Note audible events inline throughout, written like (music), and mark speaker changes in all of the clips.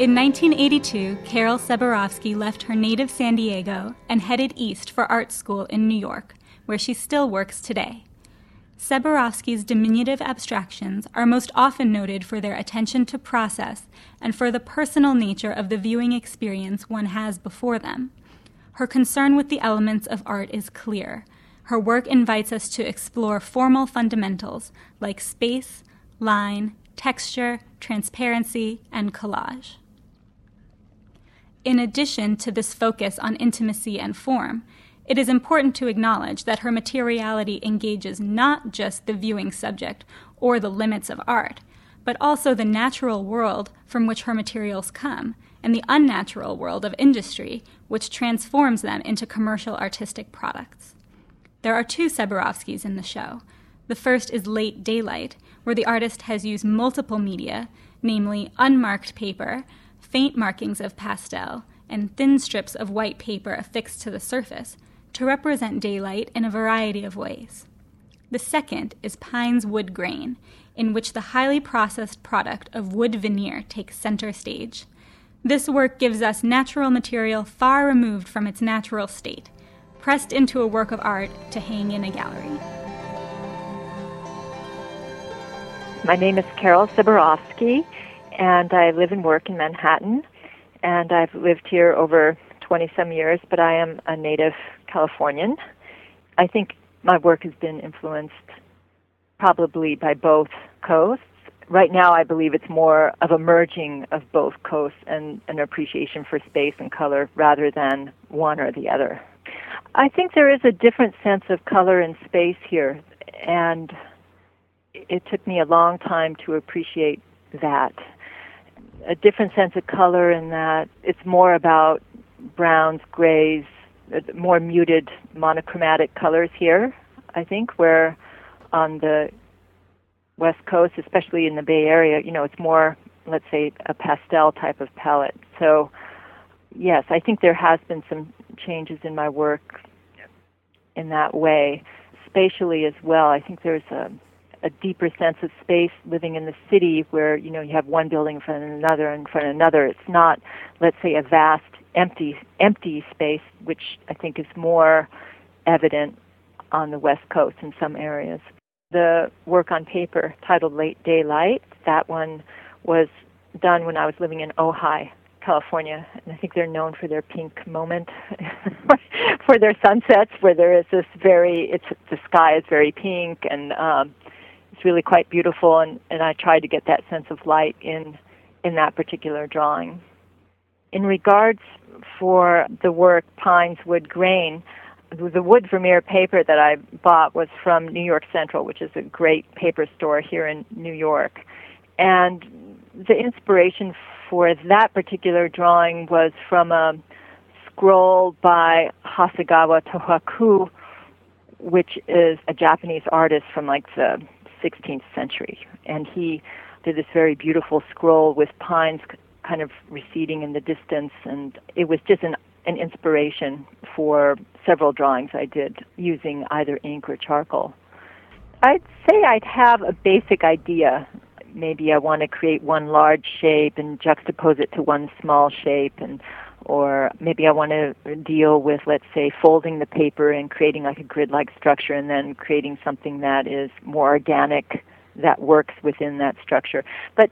Speaker 1: In 1982, Carol Seborofsky left her native San Diego and headed east for art school in New York, where she still works today. Seborofsky's diminutive abstractions are most often noted for their attention to process and for the personal nature of the viewing experience one has before them. Her concern with the elements of art is clear. Her work invites us to explore formal fundamentals like space, line, texture, transparency, and collage. In addition to this focus on intimacy and form, it is important to acknowledge that her materiality engages not just the viewing subject or the limits of art, but also the natural world from which her materials come and the unnatural world of industry, which transforms them into commercial artistic products. There are two Seborofskys in the show. The first is Late Daylight, where the artist has used multiple media, namely unmarked paper, faint markings of pastel, and thin strips of white paper affixed to the surface to represent daylight in a variety of ways. The second is Pine's wood grain, in which the highly processed product of wood veneer takes center stage. This work gives us natural material far removed from its natural state, pressed into a work of art to hang in a gallery.
Speaker 2: My name is Carol Seborofsky, and I live and work in Manhattan. And I've lived here over 20 some years, but I am a native Californian. I think my work has been influenced probably by both coasts. Right now, I believe it's more of a merging of both coasts and an appreciation for space and color rather than one or the other. I think there is a different sense of color and space here, and it took me a long time to appreciate that. A different sense of color in that it's more about browns, grays, uh, more muted monochromatic colors here, I think, where on the West Coast, especially in the Bay Area, you know, it's more, let's say, a pastel type of palette. So, yes, I think there has been some changes in my work in that way. Spatially as well, I think there's a, a deeper sense of space living in the city where, you know, you have one building in front of another in front of another. It's not, let's say, a vast empty empty space, which I think is more evident on the West Coast in some areas. The work on paper titled Late Daylight, that one was done when I was living in Ojai, California, and I think they're known for their pink moment, (laughs) for their sunsets, where there is this very, it's the sky is very pink, and um, it's really quite beautiful. And and I tried to get that sense of light in in that particular drawing. In regards for the work Pines Wood Grain, the wood veneer paper that I bought was from New York Central, which is a great paper store here in New York. And the inspiration for that particular drawing was from a scroll by Hasegawa Tohaku, which is a Japanese artist from like the 16th century. And he did this very beautiful scroll with pines kind of receding in the distance, and it was just an an inspiration for several drawings I did using either ink or charcoal. I'd say I'd have a basic idea. Maybe I want to create one large shape and juxtapose it to one small shape and or maybe I want to deal with let's say folding the paper and creating like a grid-like structure and then creating something that is more organic that works within that structure. But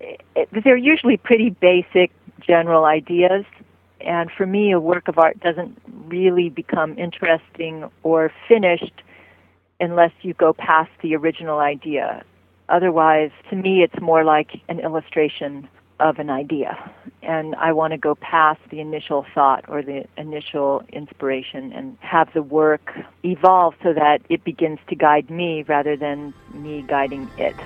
Speaker 2: it, they're usually pretty basic general ideas and for me a work of art doesn't really become interesting or finished unless you go past the original idea otherwise to me it's more like an illustration of an idea. And i want to go past the initial thought or the initial inspiration and have the work evolve so that it begins to guide me rather than me guiding it